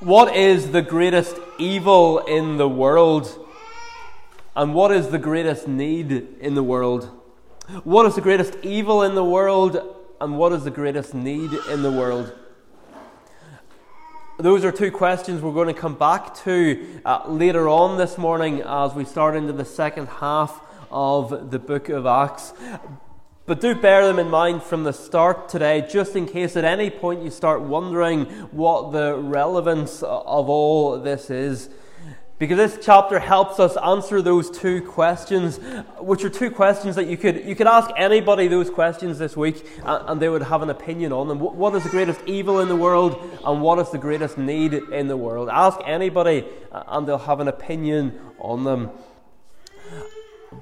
What is the greatest evil in the world? And what is the greatest need in the world? What is the greatest evil in the world? And what is the greatest need in the world? Those are two questions we're going to come back to uh, later on this morning as we start into the second half of the book of Acts. But do bear them in mind from the start today, just in case at any point you start wondering what the relevance of all this is. Because this chapter helps us answer those two questions, which are two questions that you could, you could ask anybody those questions this week and they would have an opinion on them. What is the greatest evil in the world and what is the greatest need in the world? Ask anybody and they'll have an opinion on them.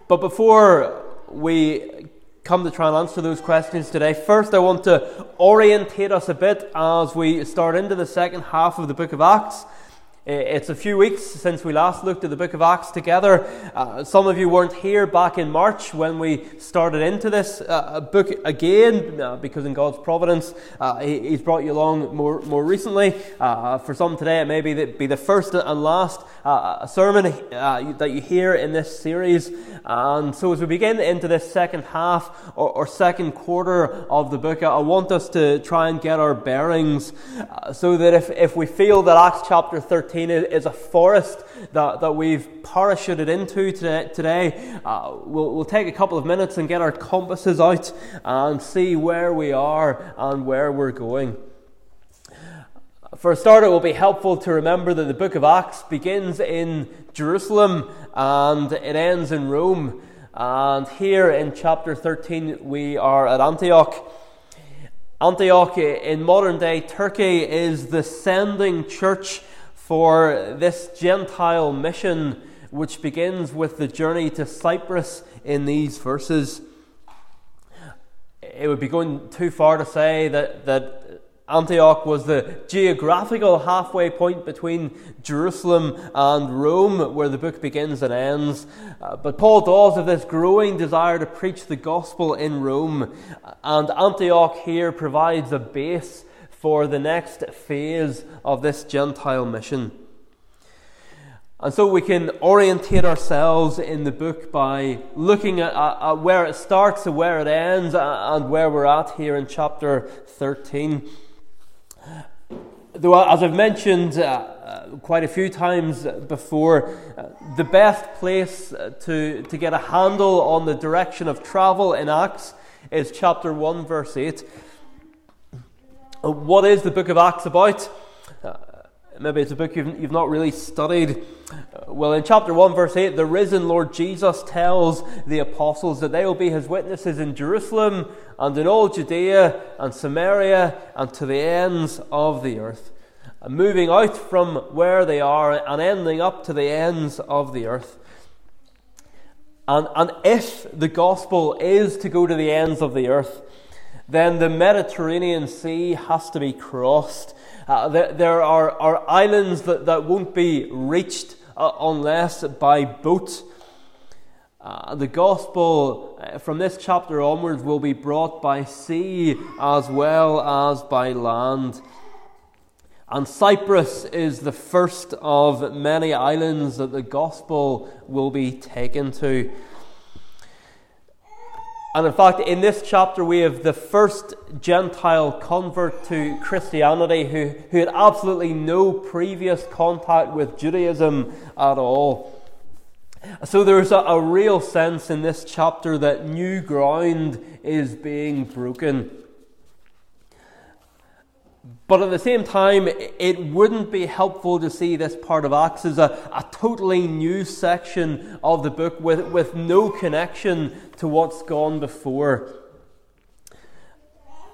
But before we come to try and answer those questions today. First, I want to orientate us a bit as we start into the second half of the book of Acts. It's a few weeks since we last looked at the book of Acts together. Uh, some of you weren't here back in March when we started into this uh, book again, uh, because in God's providence, uh, he, He's brought you along more, more recently. Uh, for some today, it may be the, be the first and last uh, sermon that you hear in this series. And so, as we begin into this second half or, or second quarter of the book, I want us to try and get our bearings so that if, if we feel that Acts chapter 13 is a forest that, that we've parachuted into today. today. Uh, we'll, we'll take a couple of minutes and get our compasses out and see where we are and where we're going. For a start, it will be helpful to remember that the book of Acts begins in Jerusalem and it ends in Rome. And here in chapter 13, we are at Antioch. Antioch in modern day Turkey is the sending church for this Gentile mission, which begins with the journey to Cyprus in these verses. It would be going too far to say that, that Antioch was the geographical halfway point between Jerusalem and Rome, where the book begins and ends. Uh, but Paul does have this growing desire to preach the gospel in Rome, and Antioch here provides a base for the next phase of this Gentile mission. And so we can orientate ourselves in the book by looking at, at, where it starts and where it ends and where we're at here in chapter 13. Though, as I've mentioned uh, quite a few times before, uh, the best place to, to get a handle on the direction of travel in Acts is chapter 1, verse 8. Uh, what is the book of Acts about? Uh, maybe it's a book you've, you've not really studied. Uh, well, in chapter 1, verse 8, the risen Lord Jesus tells the apostles that they will be his witnesses in Jerusalem and in all Judea and Samaria and to the ends of the earth. Uh, moving out from where they are and ending up to the ends of the earth. And, and if the gospel is to go to the ends of the earth, then the Mediterranean Sea has to be crossed. Uh, there, there are, are, islands that, that won't be reached uh, unless by boat. Uh, the gospel uh, from this chapter onwards will be brought by sea as well as by land. And Cyprus is the first of many islands that the gospel will be taken to. And in fact, in this chapter, we have the first Gentile convert to Christianity who, who had absolutely no previous contact with Judaism at all. So there's a, a real sense in this chapter that new ground is being broken. But at the same time, it wouldn't be helpful to see this part of Acts as a, a totally new section of the book with, with no connection to what's gone before.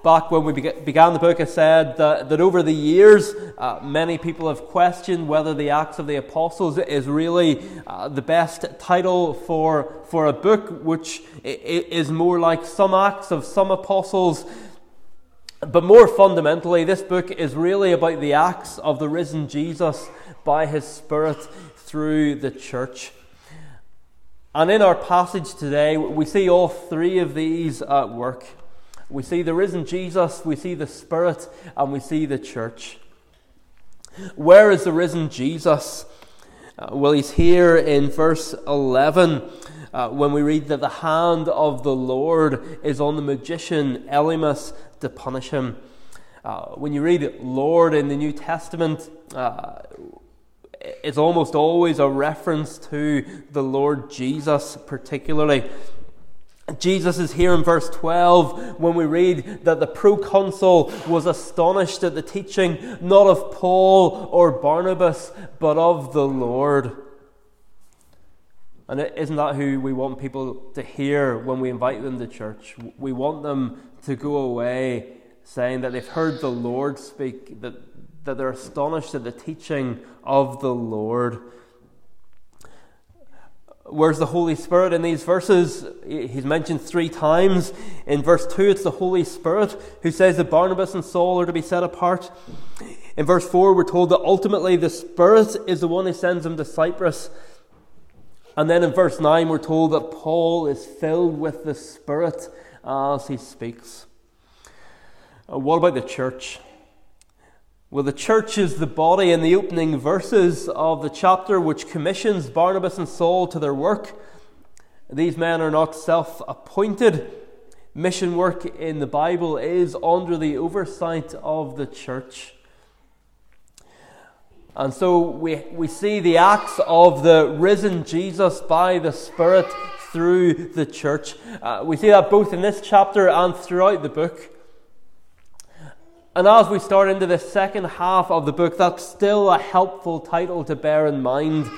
Back when we began the book, I said that, that over the years, uh, many people have questioned whether the Acts of the Apostles is really uh, the best title for, for a book, which is more like some Acts of some Apostles but more fundamentally, this book is really about the acts of the risen Jesus by his Spirit through the church. And in our passage today, we see all three of these at work. We see the risen Jesus, we see the Spirit, and we see the church. Where is the risen Jesus? Uh, well, he's here in verse 11 uh, when we read that the hand of the Lord is on the magician Elymas to punish him. Uh, when you read Lord in the New Testament, uh, it's almost always a reference to the Lord Jesus, particularly. Jesus is here in verse 12 when we read that the proconsul was astonished at the teaching not of Paul or Barnabas, but of the Lord. And isn't that who we want people to hear when we invite them to church? We want them to go away saying that they've heard the Lord speak, that, that they're astonished at the teaching of the Lord. Where's the Holy Spirit in these verses? He's mentioned three times. In verse 2, it's the Holy Spirit who says that Barnabas and Saul are to be set apart. In verse 4, we're told that ultimately the Spirit is the one who sends them to Cyprus. And then in verse 9, we're told that Paul is filled with the Spirit as he speaks. Uh, what about the church? Well, the church is the body in the opening verses of the chapter which commissions Barnabas and Saul to their work. These men are not self appointed. Mission work in the Bible is under the oversight of the church. And so we, we see the acts of the risen Jesus by the Spirit through the church. Uh, we see that both in this chapter and throughout the book. And as we start into the second half of the book, that's still a helpful title to bear in mind.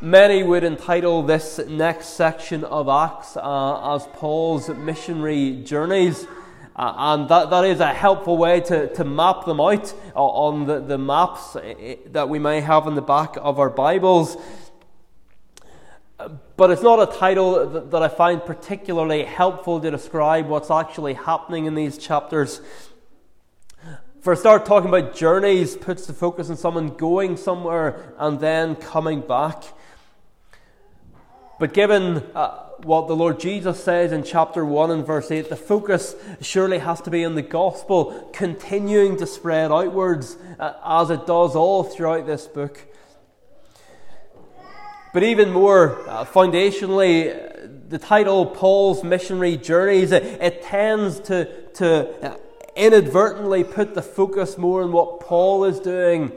Many would entitle this next section of Acts uh, as Paul's missionary journeys. Uh, and that, that is a helpful way to, to map them out uh, on the, the maps uh, that we may have in the back of our Bibles. But it's not a title that, I find particularly helpful to describe what's actually happening in these chapters. For a start, talking about journeys puts the focus on someone going somewhere and then coming back. But given uh, what the Lord Jesus says in chapter 1 and verse 8, the focus surely has to be on the gospel continuing to spread outwards uh, as it does all throughout this book. But even more uh, foundationally, the title Paul's Missionary Journeys, it, it tends to, to uh, inadvertently put the focus more on what Paul is doing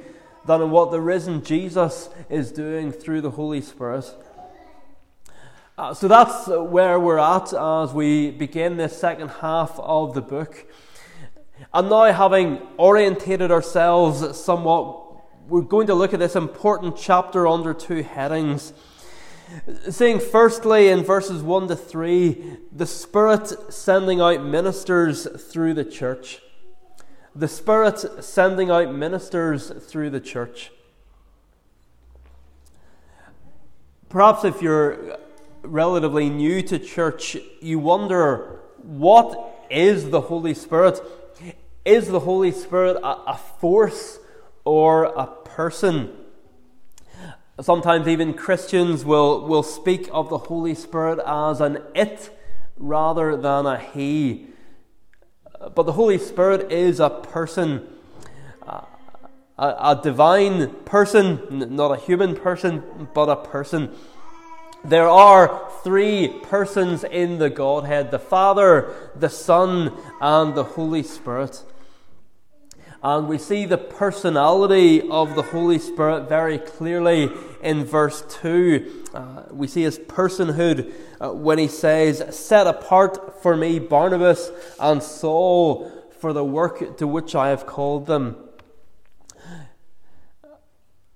than on what the risen Jesus is doing through the Holy Spirit. Uh, so that's where we're at as we begin this second half of the book. And now, having orientated ourselves somewhat, we're going to look at this important chapter under two headings. Seeing firstly, in verses 1 to 3, the Spirit sending out ministers through the church. The Spirit sending out ministers through the church. Perhaps if you're relatively new to church, you wonder what is the Holy Spirit? Is the Holy Spirit a, a force or a person? Sometimes even Christians will, will speak of the Holy Spirit as an it rather than a he. But the Holy Spirit is a person, a, a divine person, not a human person, but a person. There are three persons in the Godhead the Father, the Son, and the Holy Spirit. And we see the personality of the Holy Spirit very clearly in verse 2. Uh, we see his personhood uh, when he says, Set apart for me Barnabas and Saul for the work to which I have called them.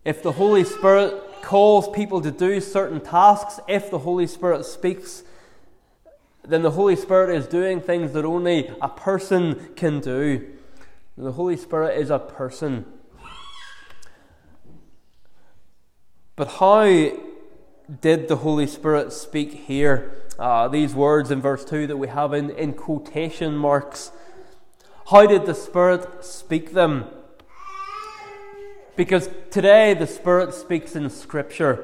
If the Holy Spirit calls people to do certain tasks, if the Holy Spirit speaks, then the Holy Spirit is doing things that only a person can do. The Holy Spirit is a person. But how did the Holy Spirit speak here? Uh, these words in verse 2 that we have in, in quotation marks. How did the Spirit speak them? Because today the Spirit speaks in Scripture.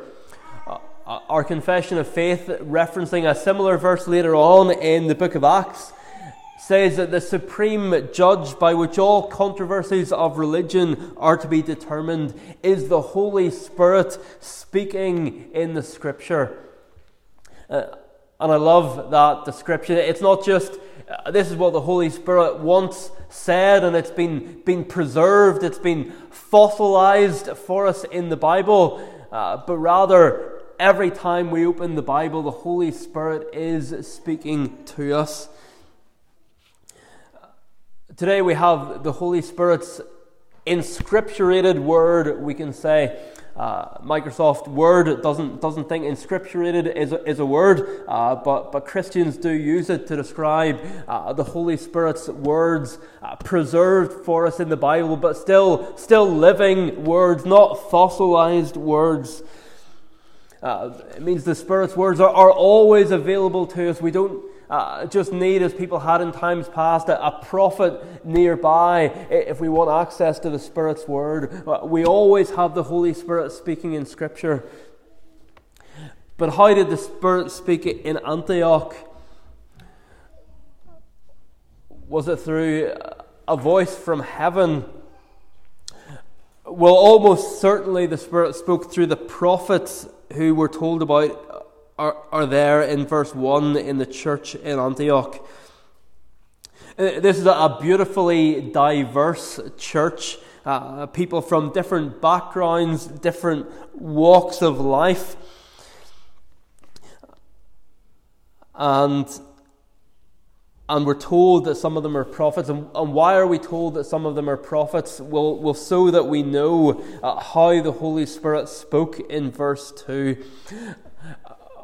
Uh, uh, our confession of faith, referencing a similar verse later on in the book of Acts, says that the supreme judge by which all controversies of religion are to be determined is the Holy Spirit speaking in the Scripture. Uh, and I love that description. It's not just uh, this is what the Holy Spirit once said, and it's been, been preserved, it's been fossilized for us in the Bible, uh, but rather, every time we open the Bible, the Holy Spirit is speaking to us. Today we have the Holy Spirit's inscripturated word, we can say. Uh, Microsoft Word doesn't, doesn't think inscripturated is a, is a word, uh, but, but Christians do use it to describe uh, the Holy Spirit's words uh, preserved for us in the Bible, but still, still living words, not fossilized words. Uh, it means the Spirit's words are, are always available to us. We don't uh, just need, as people had in times past, a, a, prophet nearby if we want access to the Spirit's word. Uh, we always have the Holy Spirit speaking in Scripture. But how did the Spirit speak in Antioch? Was it through a voice from heaven? Well, almost certainly the Spirit spoke through the prophets who were told about are, are there in verse 1 in the church in Antioch. Uh, this is a beautifully diverse church. Uh, people from different backgrounds, different walks of life. And, and we're told that some of them are prophets. And, and why are we told that some of them are prophets? Well, well so that we know uh, how the Holy Spirit spoke in verse 2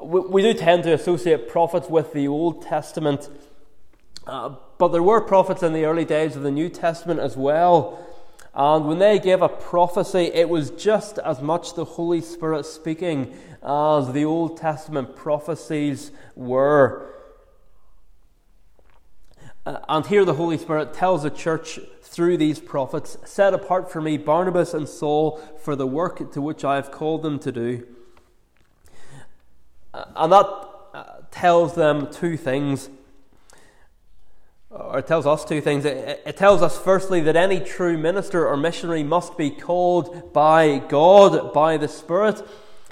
we, we do tend to associate prophets with the Old Testament, uh, but there were prophets in the early days of the New Testament as well. And when they gave a prophecy, it was just as much the Holy Spirit speaking as the Old Testament prophecies were. Uh, and here the Holy Spirit tells the church through these prophets Set apart for me Barnabas and Saul for the work to which I have called them to do. Uh, and that uh, tells them two things, or tells us two things. It, it tells us, firstly, that any true minister or missionary must be called by God, by the Spirit.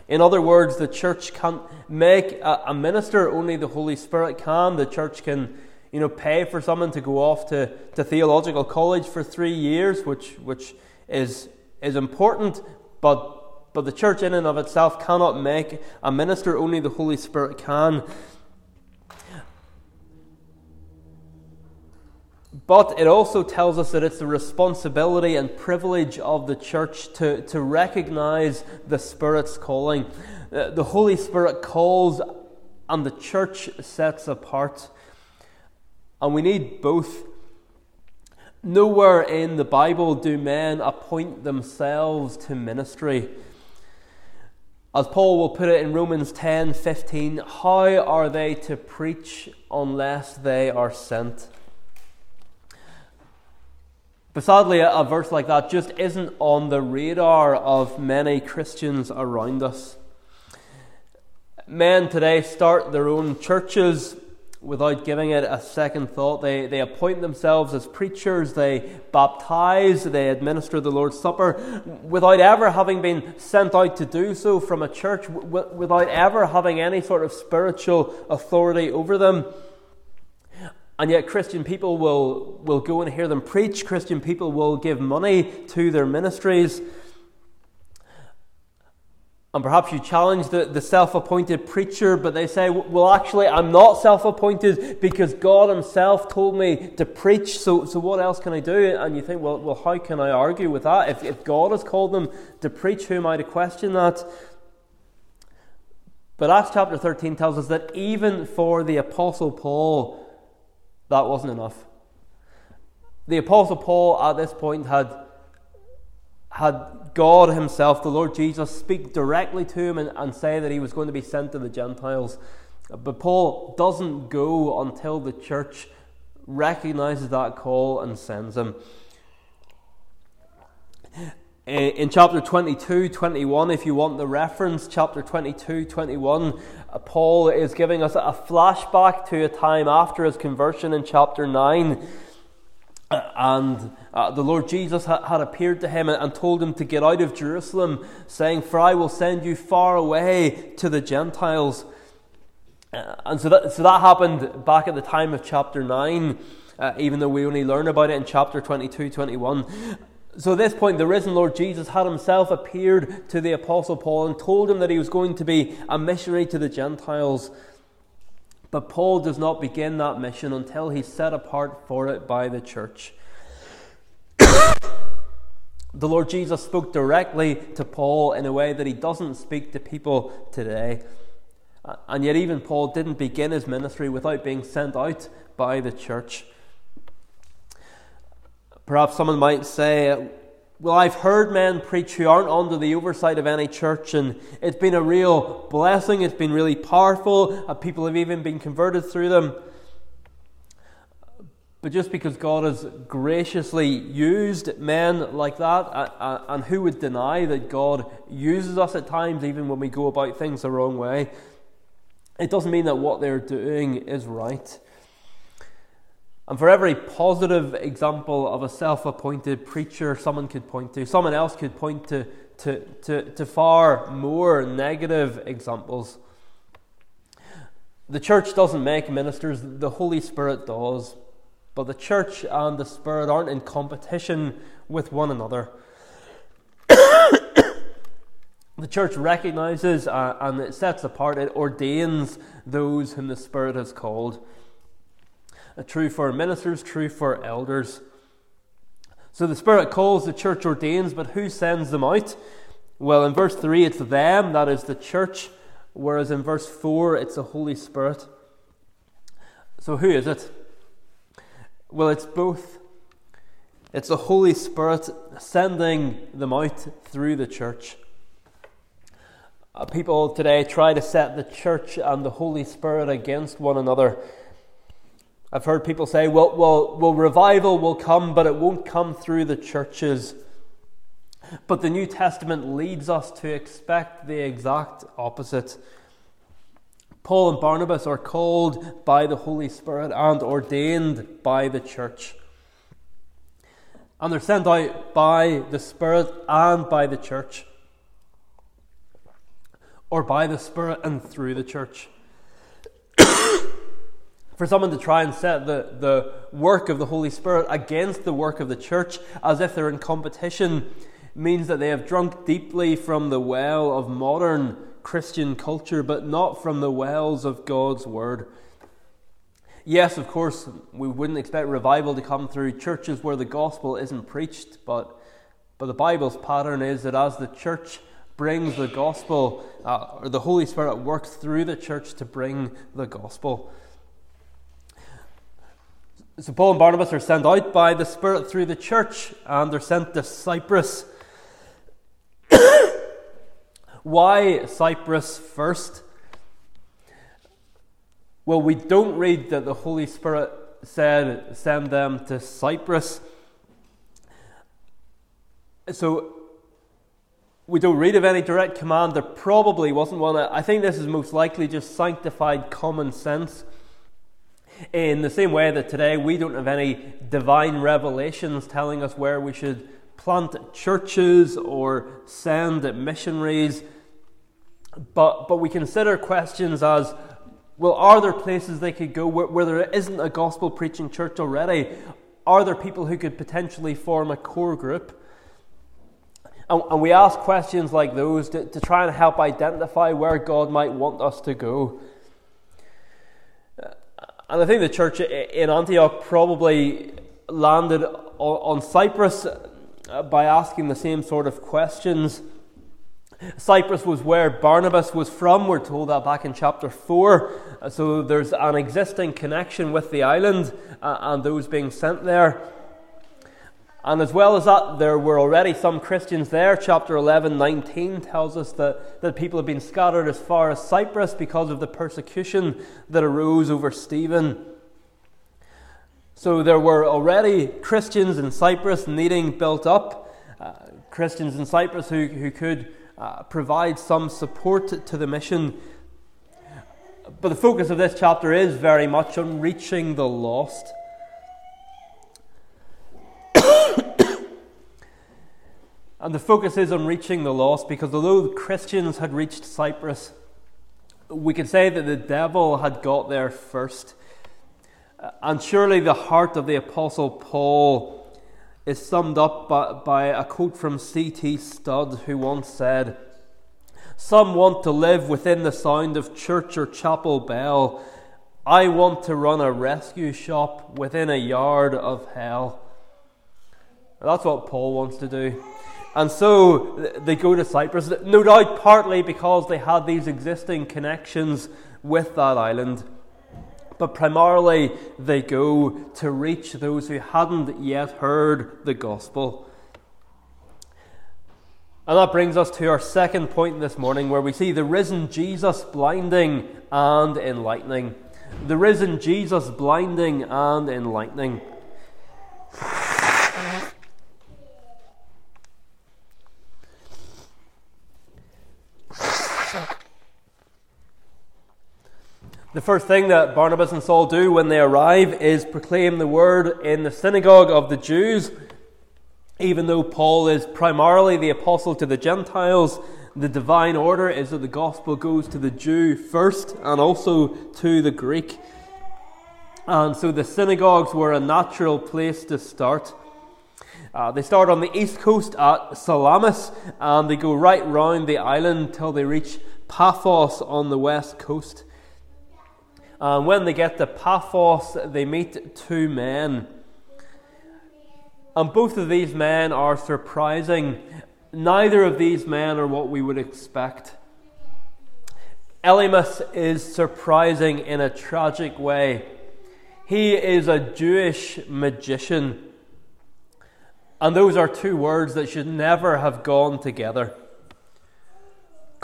In other words, the church can't make a, a minister, only the Holy Spirit can. The church can you know, pay for someone to go off to, to theological college for three years, which, which is, is important, but but the church, in and of itself, cannot make a minister, only the Holy Spirit can. But it also tells us that it's the responsibility and privilege of the church to, to recognize the Spirit's calling. Uh, the Holy Spirit calls, and the church sets apart. And we need both. Nowhere in the Bible do men appoint themselves to ministry. As Paul will put it in Romans 10 15, how are they to preach unless they are sent? But sadly, a verse like that just isn't on the radar of many Christians around us. Men today start their own churches without giving it a second thought. They, they appoint themselves as preachers, they baptize, they administer the Lord's Supper without ever having been sent out to do so from a church, w- without ever having any sort of spiritual authority over them. And yet, Christian people will, will go and hear them preach. Christian people will give money to their ministries. And perhaps you challenge the, the self appointed preacher, but they say, Well, actually, I'm not self appointed because God Himself told me to preach, so, so what else can I do? And you think, Well, well how can I argue with that? If, if God has called them to preach, who am I to question that? But Acts chapter 13 tells us that even for the Apostle Paul, that wasn't enough. The Apostle Paul at this point had had God Himself, the Lord Jesus, speak directly to him and, and say that he was going to be sent to the Gentiles. But Paul doesn't go until the church recognizes that call and sends him. In chapter 22, 21, if you want the reference, chapter 22, 21, uh, Paul is giving us a flashback to a time after his conversion in chapter 9. Uh, and uh, the Lord Jesus ha- had appeared to him and, and told him to get out of Jerusalem, saying, For I will send you far away to the Gentiles. Uh, and so that, so that happened back at the time of chapter 9, uh, even though we only learn about it in chapter 22, 21. So at this point, the risen Lord Jesus had himself appeared to the Apostle Paul and told him that he was going to be a missionary to the Gentiles. But Paul does not begin that mission until he's set apart for it by the church. the Lord Jesus spoke directly to Paul in a way that he doesn't speak to people today. And yet, even Paul didn't begin his ministry without being sent out by the church. Perhaps someone might say, Well, I've heard men preach who aren't under the oversight of any church, and it's been a real blessing. It's been really powerful. people have even been converted through them. But just because God has graciously used men like that, and who would deny that God uses us at times, even when we go about things the wrong way, it doesn't mean that what they're doing is right. And for every positive example of a self appointed preacher someone could point to, someone else could point to, to, to, to far more negative examples. The church doesn't make ministers, the Holy Spirit does. But the church and the Spirit aren't in competition with one another. the church recognizes uh, and it sets apart, it ordains those whom the Spirit has called true for ministers, true for elders. So the Spirit calls, the church ordains, but who sends them out? Well, in verse 3, it's them, that is the church, whereas in verse 4, it's the Holy Spirit. So who is it? Well, it's both. It's the Holy Spirit sending them out through the church. Uh, people today try to set the church and the Holy Spirit against one another. I've heard people say, well, well, well, revival will come, but it won't come through the churches. But the New Testament leads us to expect the exact opposite. Paul and Barnabas are called by the Holy Spirit and ordained by the church. And they're sent out by the Spirit and by the church. Or by the Spirit and through the church for someone to try and set the, the work of the Holy Spirit against the work of the church as if they're in competition means that they have drunk deeply from the well of modern Christian culture, but not from the wells of God's Word. Yes, of course, we wouldn't expect revival to come through churches where the gospel isn't preached, but, but the Bible's pattern is that as the church brings the gospel, uh, or the Holy Spirit works through the church to bring the gospel. So Paul and Barnabas are sent out by the Spirit through the church, and they're sent to Cyprus. Why Cyprus first? Well, we don't read that the Holy Spirit said, send them to Cyprus. So, we don't read of any direct command. There probably wasn't one. I think this is most likely just sanctified common sense. In the same way that today we don't have any divine revelations telling us where we should plant churches or send missionaries, but, but we consider questions as well, are there places they could go where, where there isn't a gospel preaching church already? Are there people who could potentially form a core group? And, and we ask questions like those to, to try and help identify where God might want us to go. And I think the church in Antioch probably landed on Cyprus uh, by asking the same sort of questions. Cyprus was where Barnabas was from. We're told that back in chapter 4. Uh, so there's an existing connection with the island uh, and those being sent there. And as well as that, there were already some Christians there. Chapter 11, 19 tells us that, that people have been scattered as far as Cyprus because of the persecution that arose over Stephen. So there were already Christians in Cyprus needing built up. Uh, Christians in Cyprus who, who could uh, provide some support to the mission. But the focus of this chapter is very much on reaching the lost. And the focus is on reaching the lost because although the Christians had reached Cyprus, we could say that the devil had got there first. Uh, and surely the heart of the Apostle Paul is summed up by, by a quote from C.T. Studd, who once said, Some want to live within the sound of church or chapel bell. I want to run a rescue shop within a yard of hell. That's what Paul wants to do. And so they go to Cyprus, no doubt partly because they had these existing connections with that island. But primarily, they go to reach those who hadn't yet heard the gospel. And that brings us to our second point this morning, where we see the risen Jesus blinding and enlightening. The risen Jesus blinding and enlightening. The first thing that Barnabas and Saul do when they arrive is proclaim the word in the synagogue of the Jews. Even though Paul is primarily the apostle to the Gentiles, the divine order is that the gospel goes to the Jew first and also to the Greek. And so the synagogues were a natural place to start. Uh, they start on the east coast at Salamis and they go right round the island till they reach Paphos on the west coast. And when they get to Paphos, they meet two men. And both of these men are surprising. Neither of these men are what we would expect. Elymas is surprising in a tragic way. He is a Jewish magician. And those are two words that should never have gone together.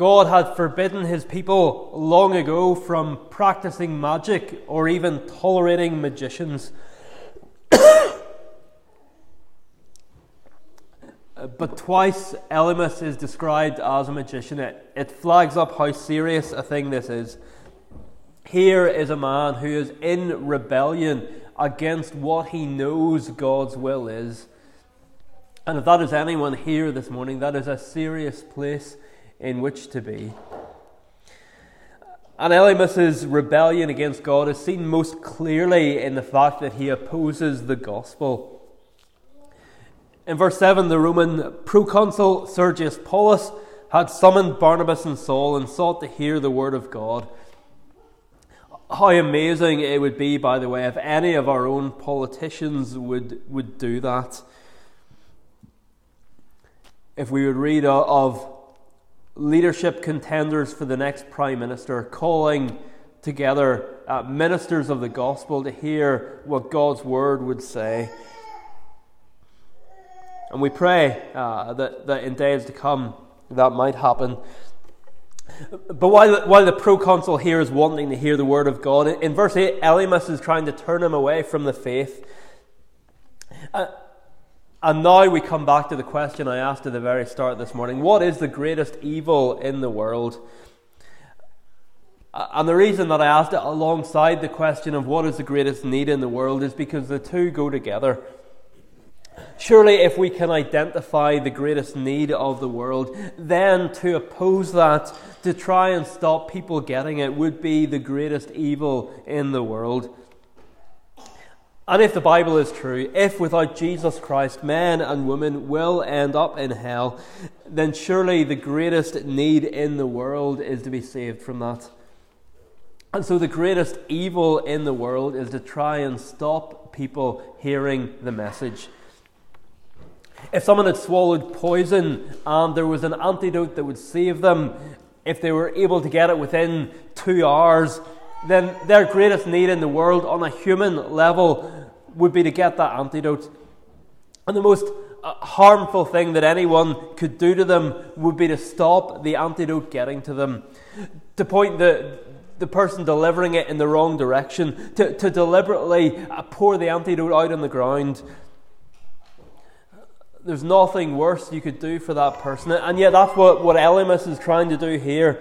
God had forbidden his people long ago from practicing magic or even tolerating magicians. but twice Elymas is described as a magician. It, it flags up how serious a thing this is. Here is a man who is in rebellion against what he knows God's will is. And if that is anyone here this morning, that is a serious place in which to be. And Elymas's rebellion against God is seen most clearly in the fact that he opposes the gospel. In verse 7, the Roman proconsul Sergius Paulus had summoned Barnabas and Saul and sought to hear the word of God. How amazing it would be, by the way, if any of our own politicians would, would do that. If we would read of leadership contenders for the next prime minister, calling together uh, ministers of the gospel to hear what God's word would say. And we pray uh, that, that in days to come that might happen. But while, while the proconsul here is wanting to hear the word of God, in verse 8, Elymas is trying to turn him away from the faith. Uh, and now we come back to the question I asked at the very start this morning what is the greatest evil in the world? And the reason that I asked it alongside the question of what is the greatest need in the world is because the two go together. Surely, if we can identify the greatest need of the world, then to oppose that, to try and stop people getting it, would be the greatest evil in the world. And if the Bible is true, if without Jesus Christ man and woman will end up in hell, then surely the greatest need in the world is to be saved from that. And so the greatest evil in the world is to try and stop people hearing the message. If someone had swallowed poison and there was an antidote that would save them, if they were able to get it within two hours, then their greatest need in the world on a human level would be to get that antidote. And the most uh, harmful thing that anyone could do to them would be to stop the antidote getting to them, to point the, the person delivering it in the wrong direction, to, to deliberately uh, pour the antidote out on the ground. There's nothing worse you could do for that person. And yet, that's what, what Elymas is trying to do here.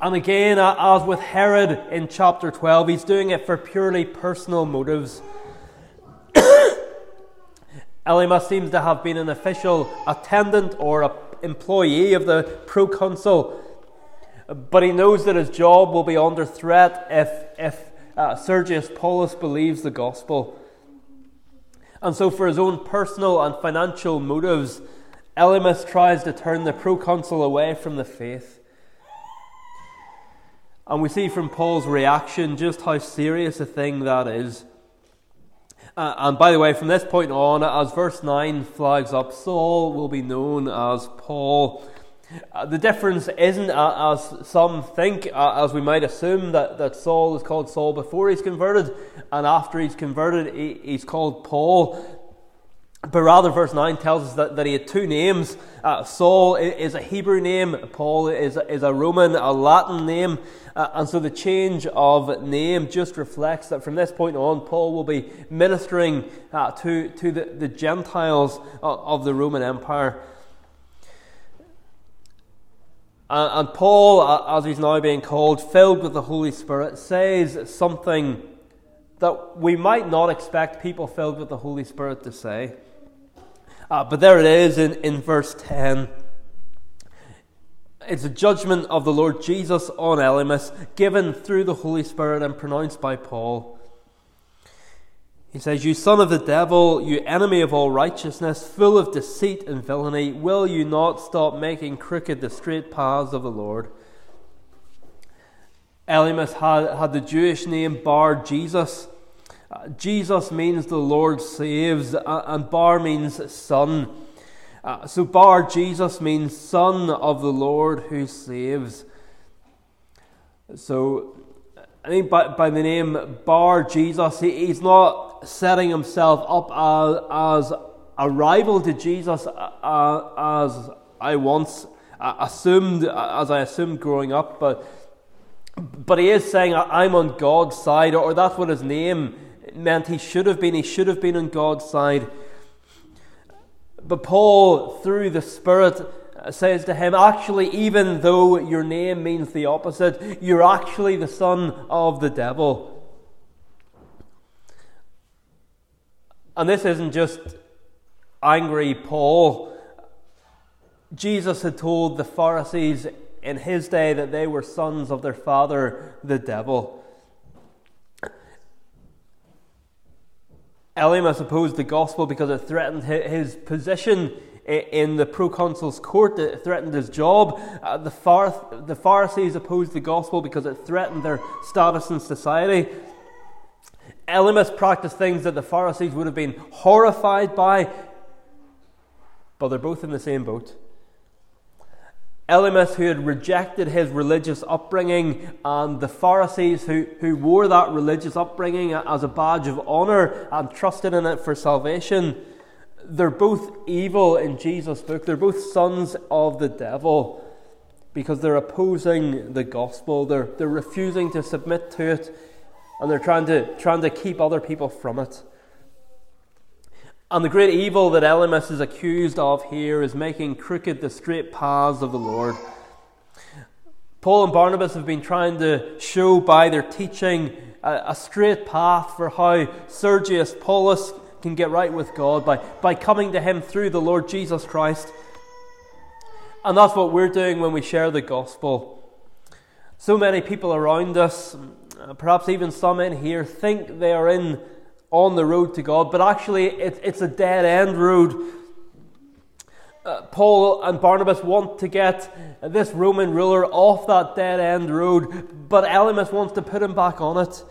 And again, as with Herod in chapter 12, he's doing it for purely personal motives. Elymas seems to have been an official attendant or an employee of the proconsul, but he knows that his job will be under threat if, if uh, Sergius Paulus believes the gospel. And so, for his own personal and financial motives, Elymas tries to turn the proconsul away from the faith. And we see from Paul's reaction just how serious a thing that is. Uh, and by the way, from this point on, as verse 9 flags up, Saul will be known as Paul. Uh, the difference isn't, uh, as some think, uh, as we might assume, that, that Saul is called Saul before he's converted, and after he's converted, he, he's called Paul. But rather, verse 9 tells us that, that he had two names. Uh, Saul is a Hebrew name, Paul is, is a Roman, a Latin name. Uh, and so the change of name just reflects that from this point on, Paul will be ministering uh, to, to the, the Gentiles of, of the Roman Empire. And, and Paul, uh, as he's now being called, filled with the Holy Spirit, says something that we might not expect people filled with the Holy Spirit to say. Uh, but there it is in, in verse 10. It's a judgment of the Lord Jesus on Elymas, given through the Holy Spirit and pronounced by Paul. He says, You son of the devil, you enemy of all righteousness, full of deceit and villainy, will you not stop making crooked the straight paths of the Lord? Elymas had, had the Jewish name Bar Jesus. Uh, Jesus means the Lord saves, uh, and Bar means son. Uh, so Bar Jesus means son of the Lord who saves. So I think by, by the name Bar Jesus, he, he's not setting himself up as, as a rival to Jesus, as I once assumed, as I assumed growing up, but but he is saying, I'm on God's side, or that's what his name meant he should have been. He should have been on God's side. But Paul, through the Spirit, uh, says to him, Actually, even though your name means the opposite, you're actually the son of the devil. And this isn't just angry Paul. Jesus had told the Pharisees in his day that they were sons of their father, the devil. Elymas opposed the gospel because it threatened his position in the proconsul's court, it threatened his job. Uh, the, the Pharisees opposed the gospel because it threatened their status in society. Elymas practiced things that the Pharisees would have been horrified by, but they're both in the same boat. Elymas, who had rejected his religious upbringing, and the Pharisees, who, who wore that religious upbringing as a badge of honour and trusted in it for salvation, they're both evil in Jesus' book. They're both sons of the devil because they're opposing the gospel, they're, they're refusing to submit to it, and they're trying to, trying to keep other people from it. And the great evil that Elymas is accused of here is making crooked the straight paths of the Lord. Paul and Barnabas have been trying to show by their teaching a, a straight path for how Sergius Paulus can get right with God by, by coming to him through the Lord Jesus Christ. And that's what we're doing when we share the gospel. So many people around us, perhaps even some in here, think they are in on the road to God, but actually it, it's a dead end road. Uh, Paul and Barnabas want to get this Roman ruler off that dead end road, but Elymas wants to put him back on it.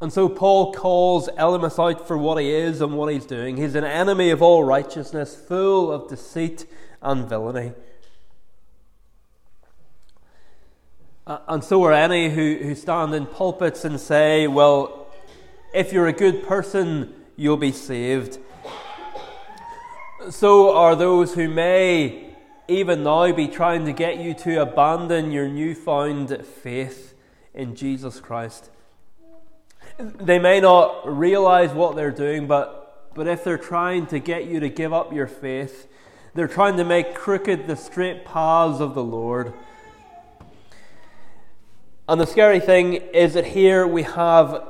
And so Paul calls Elymas out for what he is and what he's doing. He's an enemy of all righteousness, full of deceit and villainy. Uh, and so are any who, who stand in pulpits and say, well, if you're a good person, you'll be saved. So are those who may even now be trying to get you to abandon your newfound faith in Jesus Christ. They may not realize what they're doing, but, but if they're trying to get you to give up your faith, they're trying to make crooked the straight paths of the Lord. And the scary thing is that here we have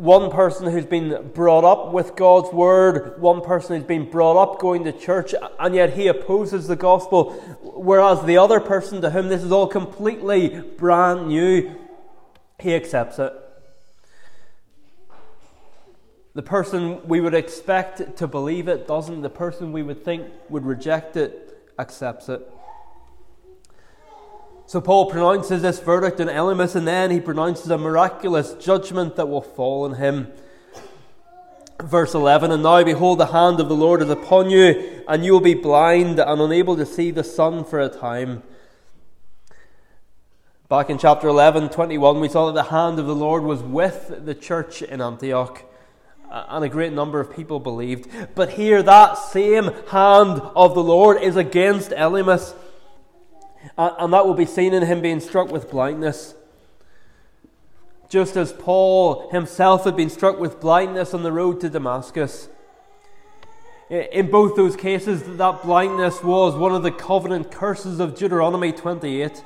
one person who's been brought up with God's word, one person who's been brought up going to church, and yet he opposes the gospel, whereas the other person to whom this is all completely brand new, he accepts it. The person we would expect to believe it doesn't. The person we would think would reject it accepts it. So Paul pronounces this verdict on Elymas, and then he pronounces a miraculous judgment that will fall on him. Verse 11 And now behold, the hand of the Lord is upon you, and you will be blind and unable to see the sun for a time. Back in chapter 11, 21, we saw that the hand of the Lord was with the church in Antioch, and a great number of people believed. But here, that same hand of the Lord is against Elymas and that will be seen in him being struck with blindness. Just as Paul himself had been struck with blindness on the road to Damascus. In both those cases, that blindness was one of the covenant curses of Deuteronomy 28.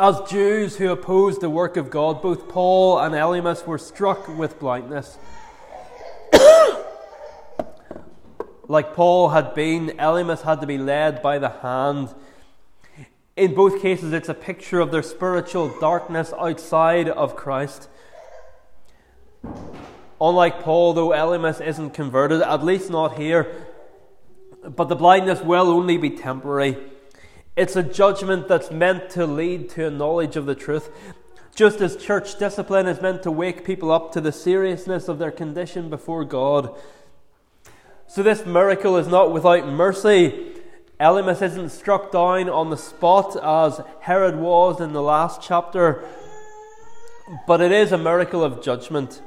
As Jews who opposed the work of God, both Paul and Elymas were struck with blindness. like Paul had been, Elymas had to be led by the hand in both cases, it's a picture of their spiritual darkness outside of Christ. Unlike Paul, though Elymas isn't converted, at least not here, but the blindness will only be temporary. It's a judgment that's meant to lead to a knowledge of the truth. Just as church discipline is meant to wake people up to the seriousness of their condition before God. So, this miracle is not without mercy. Elymas isn't struck down on the spot as Herod was in the last chapter, but it is a miracle of judgment.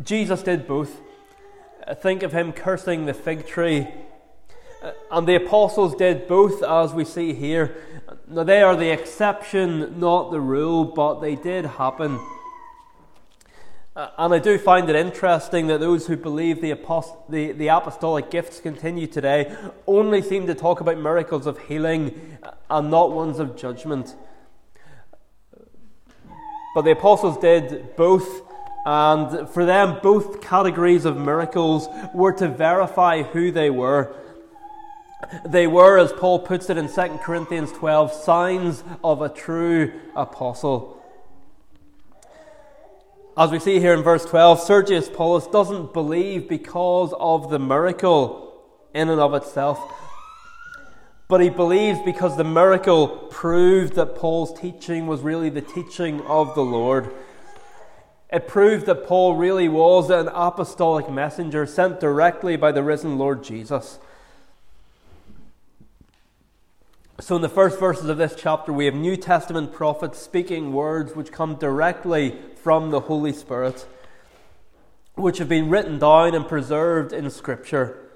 Jesus did both. Think of him cursing the fig tree. And the apostles did both, as we see here. Now, they are the exception, not the rule, but they did happen. Uh, and I do find it interesting that those who believe the, apost- the, the apostolic gifts continue today only seem to talk about miracles of healing and not ones of judgment. But the apostles did both, and for them, both categories of miracles were to verify who they were. They were, as Paul puts it in 2 Corinthians 12, signs of a true apostle. As we see here in verse 12, Sergius Paulus doesn't believe because of the miracle in and of itself, but he believes because the miracle proved that Paul's teaching was really the teaching of the Lord. It proved that Paul really was an apostolic messenger sent directly by the risen Lord Jesus. So, in the first verses of this chapter, we have New Testament prophets speaking words which come directly from the Holy Spirit, which have been written down and preserved in Scripture.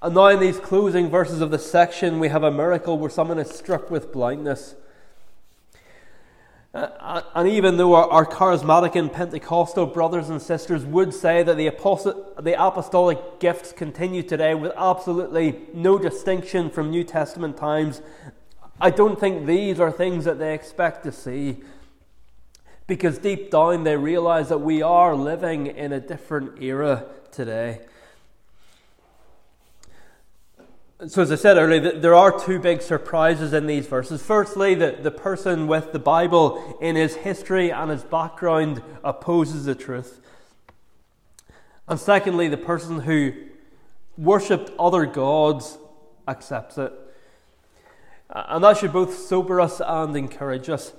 And now, in these closing verses of the section, we have a miracle where someone is struck with blindness. Uh, and even though our, our, charismatic and Pentecostal brothers and sisters would say that the, the apostolic gifts continue today with absolutely no distinction from New Testament times, I don't think these are things that they expect to see. Because deep down they realize that we are living in a different era today. So, as I said earlier, there are two big surprises in these verses. Firstly, the, the person with the Bible in his history and his background opposes the truth. And secondly, the person who worshipped other gods accepts it. And that should both sober us and encourage us.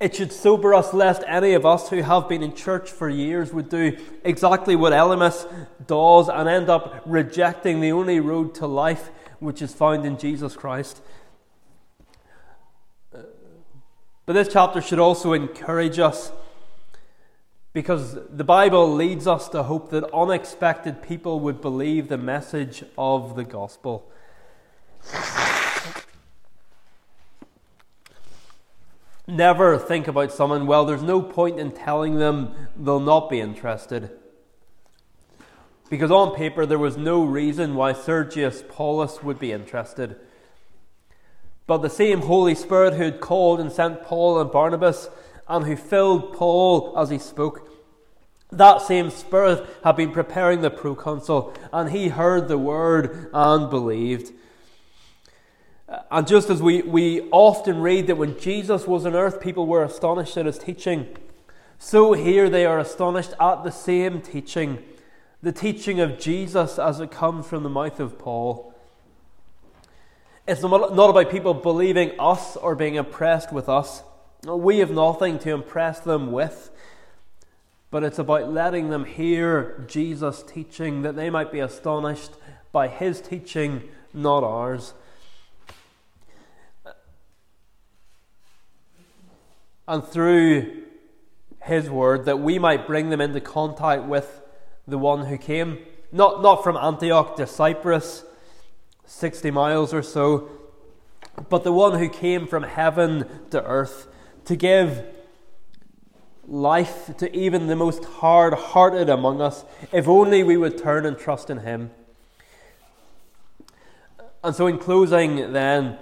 It should sober us lest any of us who have been in church for years would do exactly what Elymas does and end up rejecting the only road to life which is found in Jesus Christ. But this chapter should also encourage us because the Bible leads us to hope that unexpected people would believe the message of the gospel. Never think about someone, well, there's no point in telling them they'll not be interested. Because on paper, there was no reason why Sergius Paulus would be interested. But the same Holy Spirit who had called and sent Paul and Barnabas and who filled Paul as he spoke, that same Spirit had been preparing the proconsul, and he heard the word and believed. Uh, and just as we, we often read that when Jesus was on earth, people were astonished at his teaching, so here they are astonished at the same teaching, the teaching of Jesus as it comes from the mouth of Paul. It's not about people believing us or being impressed with us. We have nothing to impress them with. But it's about letting them hear Jesus' teaching that they might be astonished by his teaching, not ours. And through his word, that we might bring them into contact with the one who came, not, not from Antioch to Cyprus, 60 miles or so, but the one who came from heaven to earth to give life to even the most hard hearted among us, if only we would turn and trust in Him. And so, in closing, then,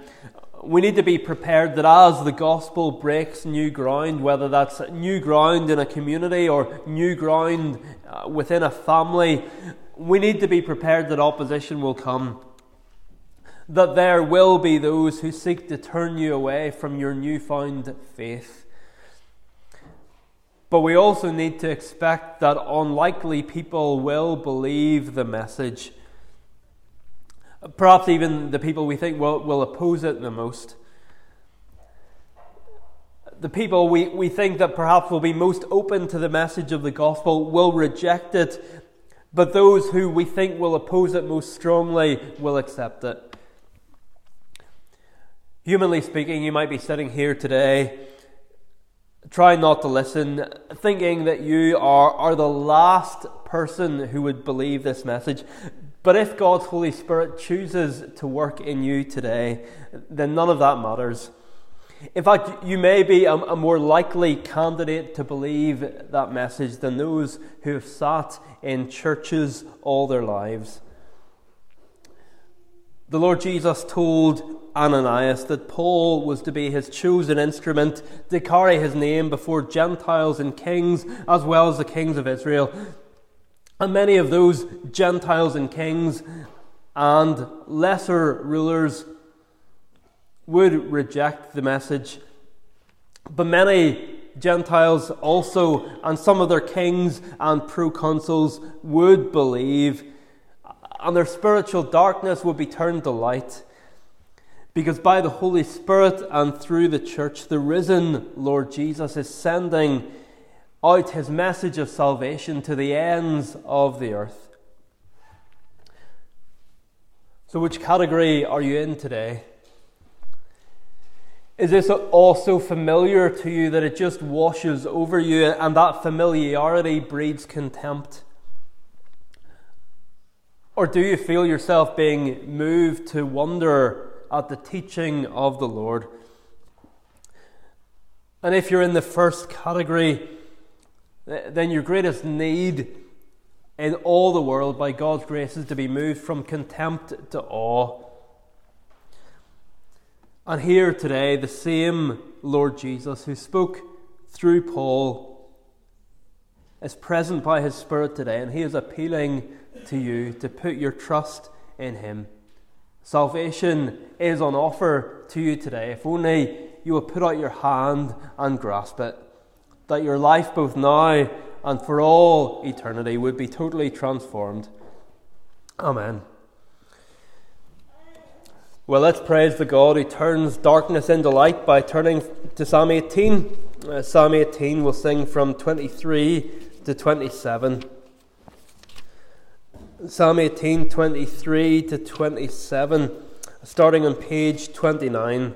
we need to be prepared that as the gospel breaks new ground, whether that's new ground in a community or new ground uh, within a family, we need to be prepared that opposition will come. That there will be those who seek to turn you away from your newfound faith. But we also need to expect that unlikely people will believe the message. Perhaps even the people we think will, will oppose it the most. The people we, we think that perhaps will be most open to the message of the gospel will reject it, but those who we think will oppose it most strongly will accept it. Humanly speaking, you might be sitting here today trying not to listen, thinking that you are, are the last person who would believe this message. But if God's Holy Spirit chooses to work in you today, then none of that matters. In fact, you may be a, a, more likely candidate to believe that message than those who have sat in churches all their lives. The Lord Jesus told Ananias that Paul was to be his chosen instrument to carry his name before Gentiles and kings, as well as the kings of Israel. And many of those Gentiles and kings and lesser rulers would reject the message. But many Gentiles also, and some of their kings and proconsuls, would believe, and their spiritual darkness would be turned to light. Because by the Holy Spirit and through the church, the risen Lord Jesus is sending out his message of salvation to the ends of the earth. So, which category are you in today? Is this also familiar to you that it just washes over you and that familiarity breeds contempt? Or do you feel yourself being moved to wonder at the teaching of the Lord. And if you're in the first category, then your greatest need in all the world by God's grace is to be moved from contempt to awe. And here today, the same Lord Jesus who spoke through Paul is present by his Spirit today, and he is appealing to you to put your trust in him. Salvation is on offer to you today if only you will put out your hand and grasp it. That your life, both now and for all eternity, would be totally transformed. Amen. Well, let's praise the God who turns darkness into light by turning to Psalm 18. Uh, Psalm 18 will sing from 23 to 27. Psalm 18, 23 to 27, starting on page 29.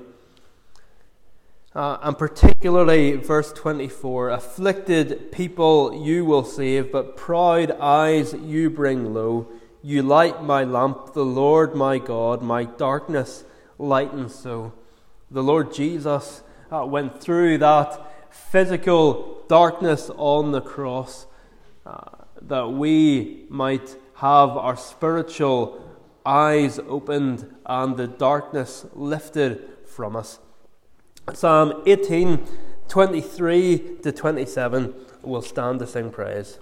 Uh, and particularly verse 24 afflicted people you will save, but proud eyes you bring low. You light my lamp, the Lord my God, my darkness lightens so. The Lord Jesus uh, went through that physical darkness on the cross uh, that we might have our spiritual eyes opened and the darkness lifted from us. Psalm 18 23 to 27 will stand to sing praise.